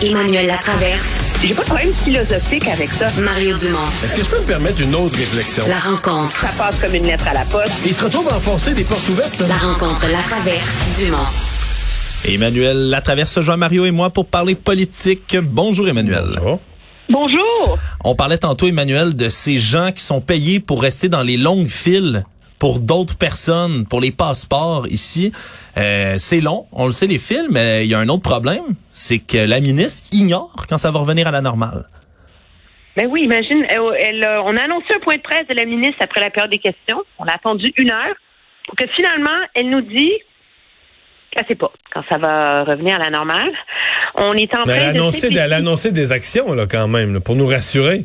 Emmanuel Latraverse. J'ai pas de problème philosophique avec ça. Mario Dumont. Est-ce que je peux me permettre une autre réflexion? La rencontre. Ça passe comme une lettre à la poste. Il se retrouve à enfoncer des portes ouvertes. La rencontre Latraverse. Dumont. Emmanuel Latraverse se joint Mario et moi pour parler politique. Bonjour Emmanuel. Bonjour. Bonjour. On parlait tantôt Emmanuel de ces gens qui sont payés pour rester dans les longues files pour d'autres personnes, pour les passeports ici. Euh, c'est long, on le sait les files, mais il y a un autre problème, c'est que la ministre ignore quand ça va revenir à la normale. Ben oui, imagine, elle, elle, euh, on a annoncé un point de presse de la ministre après la période des questions. On a attendu une heure pour que finalement, elle nous dit qu'elle sait pas quand ça va revenir à la normale. On est en Mais train elle a de annoncé, elle a annoncé des actions, là, quand même, là, pour nous rassurer.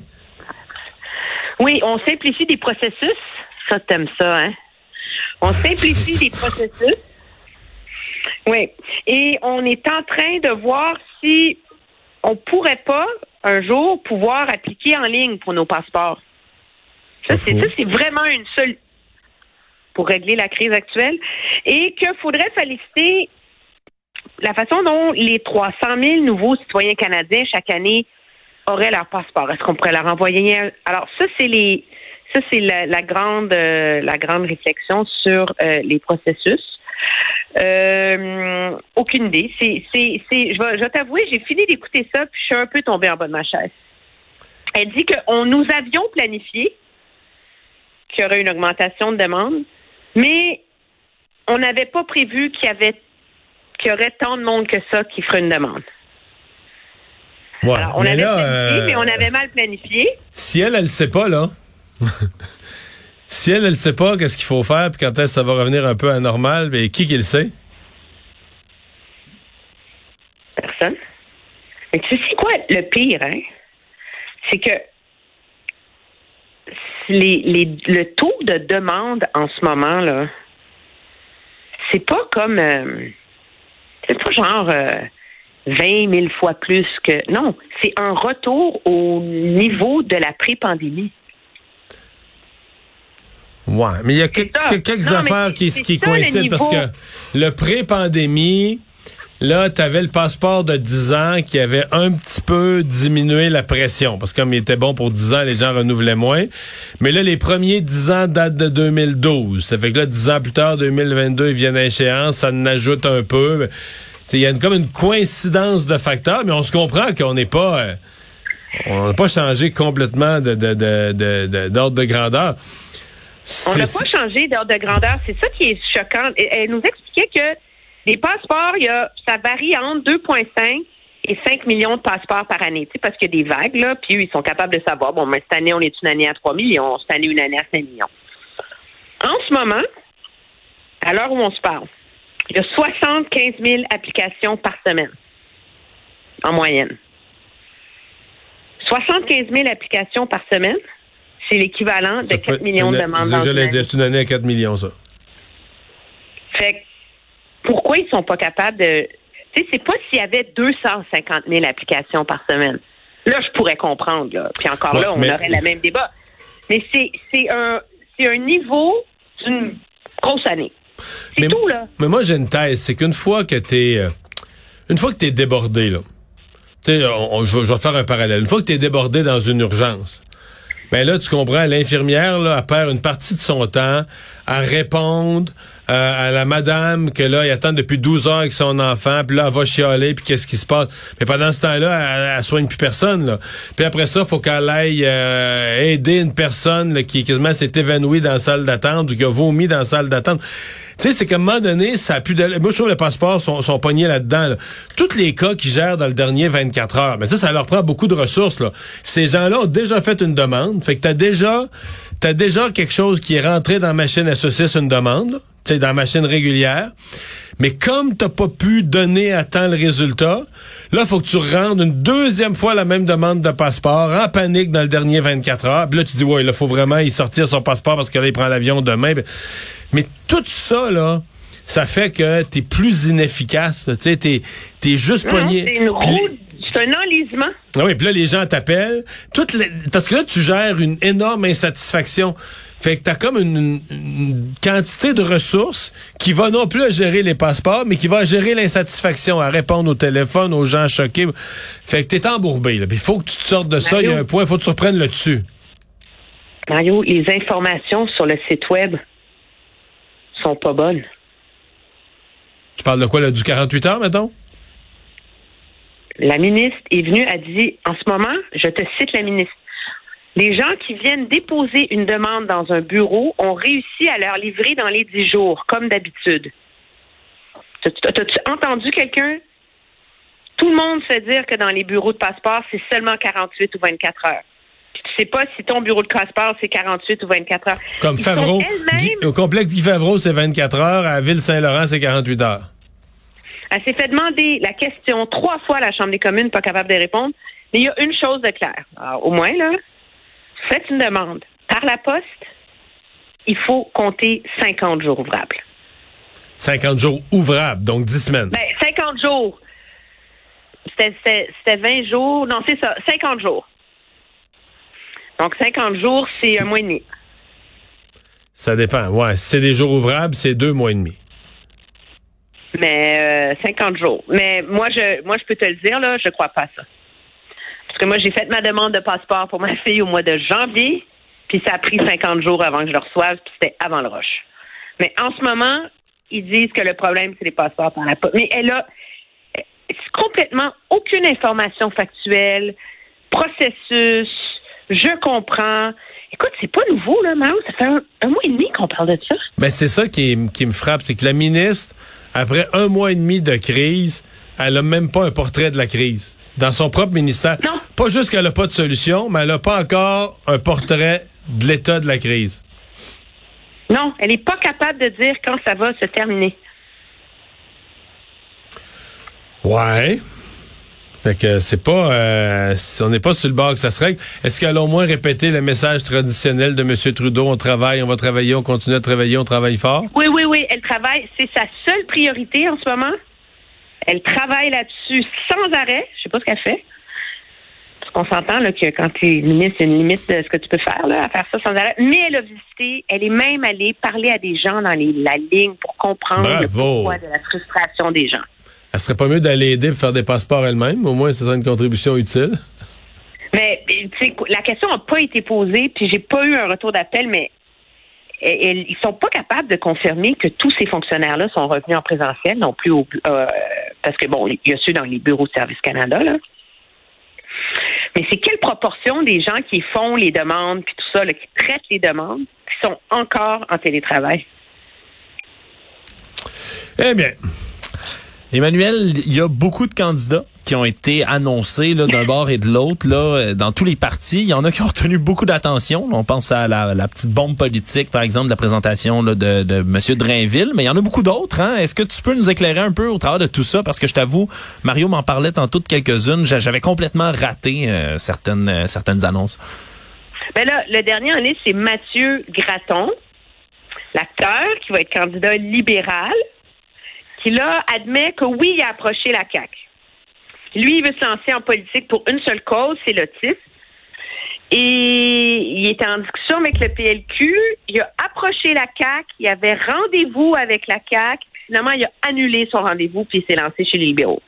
Oui, on simplifie des processus. Ça, t'aimes ça, hein? On simplifie des processus. Oui. Et on est en train de voir si on pourrait pas, un jour, pouvoir appliquer en ligne pour nos passeports. Ça, c'est ça, c'est vraiment une seule pour régler la crise actuelle. Et qu'il faudrait féliciter la façon dont les 300 000 nouveaux citoyens canadiens chaque année auraient leur passeport. Est-ce qu'on pourrait leur envoyer un... Alors ça, c'est les ça, c'est la, la grande euh, la grande réflexion sur euh, les processus. Euh, aucune idée. C'est, c'est, c'est, je vais, je vais t'avouer, j'ai fini d'écouter ça, puis je suis un peu tombée en bas de ma chaise. Elle dit qu'on nous avions planifié qu'il y aurait une augmentation de demande, mais on n'avait pas prévu qu'il y avait qu'il y aurait tant de monde que ça qui ferait une demande. Ouais. Alors, on avait là, planifié, mais on avait mal planifié. Si elle, elle le sait pas, là. si elle, elle le sait pas, qu'est-ce qu'il faut faire, puis quand est-ce que ça va revenir un peu à normal, mais qui qui le sait? Personne. Mais tu sais quoi le pire, hein? C'est que les, les, le taux de demande en ce moment, là, c'est pas comme. euh, c'est pas genre euh, 20 000 fois plus que. Non, c'est un retour au niveau de la pré-pandémie. Ouais, mais il y a que- que- quelques Non, affaires qui, ça, coïncident parce que le pré-pandémie, là, tu avais le passeport de 10 ans qui avait un petit peu diminué la pression parce que comme il était bon pour 10 ans, les gens renouvelaient moins. Mais là, les premiers 10 ans datent de 2012. Ça fait que là, 10 ans plus tard, 2022, ils viennent à échéance, ça en ajoute un peu. Il y a une- comme une coïncidence de facteurs, mais on se comprend qu'on n'est pas... euh, on n'a pas changé complètement de, de, de, de- de- d'ordre de grandeur. On n'a pas changé d'ordre de grandeur. C'est ça qui est choquant. Elle nous expliquait que les passeports, y a, ça varie entre 2,5 et 5 millions de passeports par année. Tu sais, parce qu'il y a des vagues, là, puis ils sont capables de savoir, bon, mais cette année, on est une année à 3 millions, cette année, une année à 5 millions. En ce moment, à l'heure où on se parle, il y a 75 000 applications par semaine, en moyenne. 75 000 applications par semaine, c'est l'équivalent de Ça 4 fait millions de demandes. Je l'ai dit, c'est une année à 4 millions, ça. Fait que, pourquoi ils sont pas capables de. Tu sais, c'est pas s'il y avait 250 000 applications par semaine. Là, je pourrais comprendre, là. Puis encore Ouais, là, on mais- aurait le même débat. Mais c'est, un, c'est un niveau d'une grosse année. C'est Mais- tout, là. Mais moi, j'ai une thèse, c'est qu'une fois que t'es, euh, une fois que t'es débordé, là, tu sais, je vais faire un parallèle. Une fois que t'es débordé dans une urgence, ben là, tu comprends, l'infirmière, là, perd une partie de son temps à répondre euh, à la madame que là, il attend depuis 12 heures avec son enfant, puis là, elle va chialer, puis qu'est-ce qui se passe? Mais pendant ce temps-là, elle, elle soigne plus personne, là. Puis après ça, faut qu'elle aille euh, aider une personne là, qui quasiment s'est évanouie dans la salle d'attente ou qui a vomi dans la salle d'attente. Tu sais, c'est qu'à un moment donné, ça a plus de... Moi, je trouve les passeports sont, sont pognés là-dedans. là. Tous les cas qui gèrent dans le dernier 24 heures, mais ça, ça leur prend beaucoup de ressources. Là. Ces gens-là ont déjà fait une demande. Fait que t'as déjà, t'as déjà quelque chose qui est rentré dans la machine à saucisse, une demande, tu sais, dans la machine régulière. Mais comme t'as pas pu donner à temps le résultat, là, faut que tu rendes une deuxième fois la même demande de passeport en panique dans le dernier 24 heures. Puis là, tu dis, ouais, là, faut vraiment y sortir son passeport parce que là, il prend l'avion demain. Mais tout ça, là, ça fait que t'es plus inefficace. Tu sais, t'es, t'es juste pogné. c'est une roue, c'est un enlisement. ah oui, puis là, les gens t'appellent. Toutes les- Parce que là, tu gères une énorme insatisfaction. Fait que t'as comme une, une quantité de ressources qui va non plus à gérer les passeports, mais qui va à gérer l'insatisfaction, à répondre au téléphone, aux gens choqués. Fait que t'es embourbé, il faut que tu te sortes de ça. Il y a un point, il faut que tu reprennes le dessus. Mario, les informations sur le site web sont pas bonnes. Tu parles de quoi, là, du 48 heures, mettons? La ministre est venue, a dit, en ce moment, je te cite la ministre, les gens qui viennent déposer une demande dans un bureau ont réussi à leur livrer dans les 10 jours, comme d'habitude. As-tu entendu quelqu'un? Tout le monde sait dire que dans les bureaux de passeport, c'est seulement 48 ou 24 heures. Tu sais pas si ton bureau de passeport, c'est 48 ou 24 heures. Comme Ils Favreau. Guy- Au complexe Guy Favreau, c'est 24 heures. À Ville-Saint-Laurent, c'est 48 heures. Elle s'est fait demander la question trois fois à la Chambre des communes, pas capable de répondre. Mais il y a une chose de claire. Alors, au moins, là, faites une demande par la poste, il faut compter 50 jours ouvrables. 50 jours ouvrables, donc 10 semaines. Ben, 50 jours. C'était- C'était c'était 20 jours. Non, c'est ça, 50 jours. Donc, 50 jours, c'est un mois et demi. Ça dépend. Ouais, si c'est des jours ouvrables, c'est deux mois et demi. Mais euh, 50 jours. Mais moi, je moi, je peux te le dire, là, je crois pas à ça. Parce que moi, j'ai fait ma demande de passeport pour ma fille au mois de janvier, puis ça a pris 50 jours avant que je le reçoive, puis c'était avant le rush. Mais en ce moment, ils disent que le problème, c'est les passeports la. Mais elle a c'est complètement aucune information factuelle, processus, je comprends. Écoute, c'est pas nouveau, là, Mao. Ça fait un, un mois et demi qu'on parle de ça. Ben, c'est ça qui, qui me frappe, c'est que la ministre, après un mois et demi de crise, elle a même pas un portrait de la crise. Dans son propre ministère. Non. Pas juste qu'elle a pas de solution, mais elle a pas encore un portrait de l'état de la crise. Non, elle n'est pas capable de dire quand ça va se terminer. Ouais. Fait que c'est pas, euh, on n'est pas sur le bord que ça se règle. Est-ce qu'elle a au moins répété le message traditionnel de M. Trudeau, on travaille, on va travailler, on continue à travailler, on travaille fort? Oui, oui, oui, elle travaille. C'est sa seule priorité en ce moment. Elle travaille là-dessus sans arrêt. Je sais pas ce qu'elle fait. Parce qu'on s'entend là, que quand tu es ministre, il y a une limite de ce que tu peux faire là, à faire ça sans arrêt. Mais elle a visité, elle est même allée parler à des gens dans les, la ligne pour comprendre le pourquoi de la frustration des gens. Elle serait pas mieux d'aller aider pour faire des passeports elle-même? Au moins, ce serait une contribution utile. Mais tu sais, la question n'a pas été posée, puis j'ai pas eu un retour d'appel, mais elle- ils sont pas capables de confirmer que tous ces fonctionnaires-là sont revenus en présentiel, non plus au, euh, parce que bon, il y a ceux dans les bureaux de Service Canada là. Mais c'est quelle proportion des gens qui font les demandes puis tout ça, là, qui traitent les demandes, qui sont encore en télétravail? Eh bien, Emmanuel, il y a beaucoup de candidats qui ont été annoncés d'un bord et de l'autre là euh, dans tous les partis. Il y en a qui ont retenu beaucoup d'attention. On pense à la, petite bombe politique, par exemple, de la présentation de, de M. Drainville, mais il y en a beaucoup d'autres. Hein? Est-ce que tu peux nous éclairer un peu au travers de tout ça? Parce que je t'avoue, Mario m'en parlait tantôt de quelques-unes. J'a- J'avais complètement raté euh, certaines, euh, certaines annonces. Ben là, le dernier en liste, c'est Mathieu Gratton, l'acteur qui va être candidat libéral, qui là admet que oui, il a approché la CAQ. Lui, il veut se lancer en politique pour une seule cause, c'est l'autisme. Et il était en discussion avec le PLQ. Il a approché la CAQ. Il avait rendez-vous avec la CAQ. Finalement, il a annulé son rendez-vous puis il s'est lancé chez les libéraux.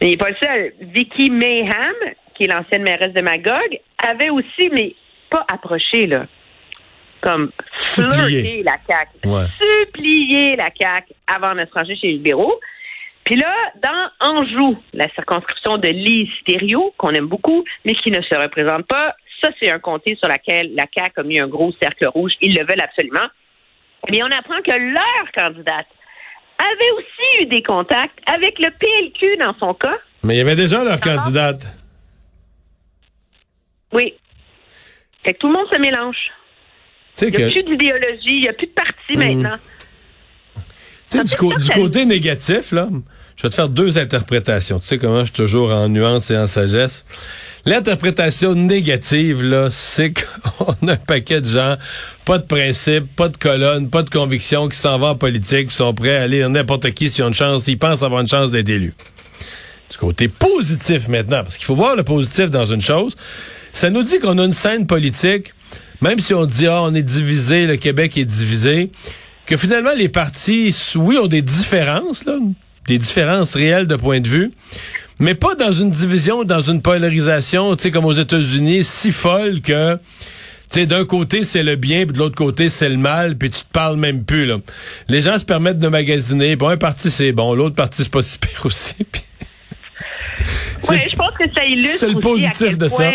Mais il n'est pas le seul. Vicky Mayham, qui est l'ancienne mairesse de Magog, avait aussi, mais pas approché, là. Comme flirter la CAQ. Ouais. Supplier la CAQ avant de se ranger chez les libéraux. Puis là, dans Anjou, la circonscription de Lise Thériault, qu'on aime beaucoup, mais qui ne se représente pas, ça, c'est un comté sur lequel la CAQ a mis un gros cercle rouge. Ils le veulent absolument. Mais on apprend que leur candidate avait aussi eu des contacts avec le PLQ dans son cas. mais il y avait déjà leur candidate. Oui. Fait que tout le monde se mélange. Il n'y a que, plus d'idéologie, il n'y a plus de parti Mhm. maintenant. Tu sais, du, co- du côté négatif, là, je vais te faire deux interprétations. Tu sais comment je suis toujours en nuance et en sagesse? L'interprétation négative, là, c'est qu'on a un paquet de gens, pas de principe, pas de colonne, pas de conviction, qui s'en vont en politique, qui sont prêts à aller n'importe qui s'ils ont une chance, s'ils pensent avoir une chance d'être élus. Du côté positif maintenant, parce qu'il faut voir le positif dans une chose, ça nous dit qu'on a une scène politique même si on dit, ah, on est divisé, le Québec est divisé, que finalement, les partis, oui, ont des différences, là, des différences réelles de point de vue, mais pas dans une division, dans une polarisation, tu sais, comme aux États-Unis, si folle que, tu sais, d'un côté c'est le bien, puis de l'autre côté c'est le mal, puis tu te parles même plus là. Les gens se permettent de magasiner. Bon, un parti c'est bon, l'autre parti c'est pas si pire aussi. oui, je pense que ça illustre le positif de ça.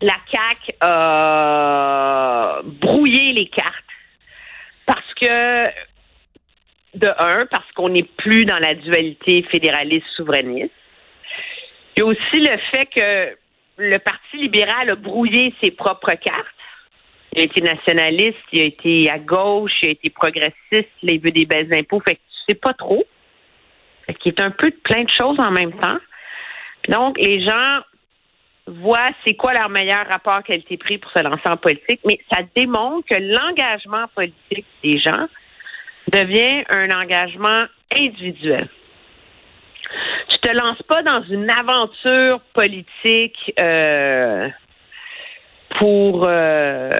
La CAQ a brouillé les cartes parce que de un, parce qu'on n'est plus dans la dualité fédéraliste-souverainiste. Il y a aussi le fait que le Parti libéral a brouillé ses propres cartes. Il a été nationaliste, il a été à gauche, il a été progressiste, il veut des baisses d'impôts. Fait que tu sais pas trop. Fait qu'il est un peu de plein de choses en même temps. Donc, les gens voient c'est quoi leur meilleur rapport qualité-prix pour se lancer en politique, mais ça démontre que l'engagement politique des gens devient un engagement individuel. Tu te lances pas dans une aventure politique euh, pour euh,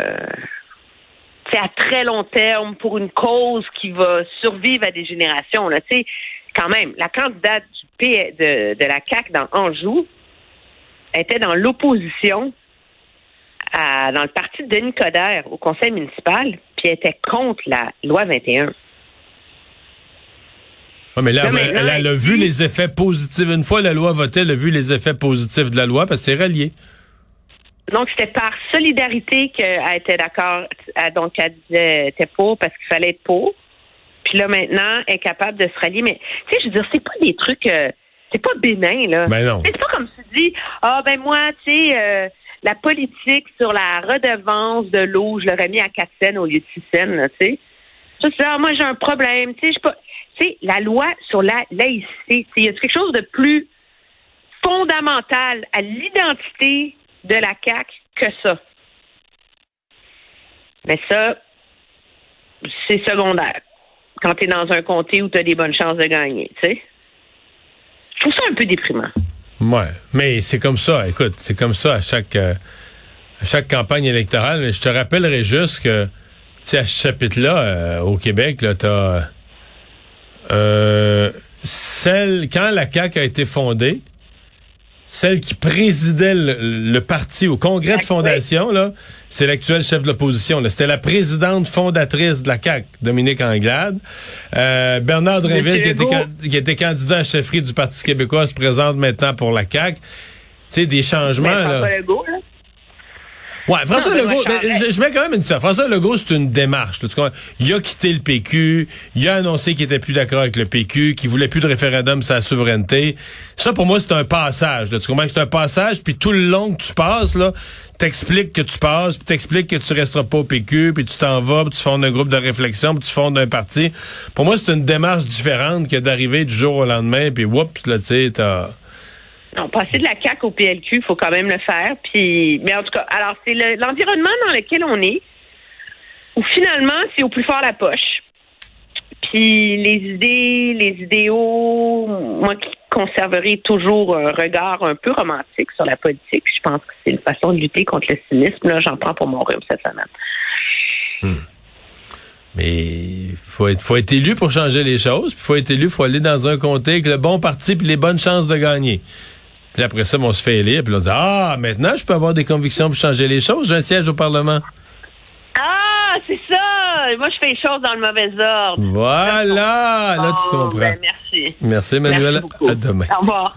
à très long terme pour une cause qui va survivre à des générations. Là. quand même, la candidate du de, de la CAC dans Anjou était dans l'opposition dans le parti de Denis Coderre au conseil municipal, puis était contre la loi 21 mais là, elle, a vu les effets positifs. Une fois la loi votée, elle a vu les effets positifs de la loi parce que c'est relié. Donc, c'était par solidarité qu'elle était d'accord. Donc, elle disait était pour parce qu'il fallait être pour. Puis là, maintenant, elle est capable de se rallier. Mais, tu sais, je veux dire, c'est pas des trucs... Euh, c'est pas bénin, là. Ben non. C'est pas comme tu dis, ah, ben moi, tu sais... Euh, la politique sur la redevance de l'eau, je l'aurais mis à 4 cents au lieu de 6 cents, tu sais. Ça, c'est, ah, moi, j'ai un problème, tu sais, je pas tu la loi sur la laïcité, il y a quelque chose de plus fondamental à l'identité de la CAQ que ça? Mais ça, c'est secondaire. Quand tu es dans un comté où tu as des bonnes chances de gagner, tu sais. Trouve ça un peu déprimant. Ouais, mais c'est comme ça, écoute, c'est comme ça à chaque, euh, à chaque campagne électorale. Je te rappellerai juste que, à ce chapitre-là, euh, au Québec, là, t'as euh, celle, quand la CAQ a été fondée, celle qui présidait le, parti au congrès de fondation, là, c'est l'actuel chef de l'opposition. C'était la présidente fondatrice de la CAQ, Dominique Anglade. Euh, Bernard Drinville, qui était, candidat à chefferie du Parti québécois, se présente maintenant pour la CAQ. Tu sais, des changements. là. Ouais, François Legault, je, mets quand même une différence. François Legault, c'est une démarche. il a quitté le PQ, il a annoncé qu'il était plus d'accord avec le PQ, qu'il voulait plus de référendum sur la souveraineté. Ça, pour moi, c'est un passage. Tu comprends? Que c'est un passage, puis tout le long que tu passes, là, t'expliques que tu passes, puis t'expliques que tu resteras pas au PQ, puis tu t'en vas, puis tu fondes un groupe de réflexion, puis tu fondes un parti. Pour moi, c'est une démarche différente que d'arriver du jour au lendemain, puis whoops, là, tu sais, t'as... Non, passer de la CAC au PLQ, il faut quand même le faire. Puis, mais en tout cas, alors c'est l'environnement dans lequel on est, où finalement c'est au plus fort la poche. Puis les idées, les idéaux, moi qui conserverai toujours un regard un peu romantique sur la politique, je pense que c'est une façon de lutter contre le cynisme. Là, j'en prends pour mon rhume cette semaine. Hmm. Mais faut être, faut être élu pour changer les choses. Puis faut être élu, faut aller dans un comté avec le bon parti puis les bonnes chances de gagner. Puis après ça, on se fait élire, puis on dit Ah, maintenant, je peux avoir des convictions pour changer les choses. J'ai un siège au Parlement. Ah, c'est ça! Moi, je fais les choses dans le mauvais ordre. Voilà! Là, tu comprends. Ben, merci. Merci, Emmanuel. À demain. Au revoir.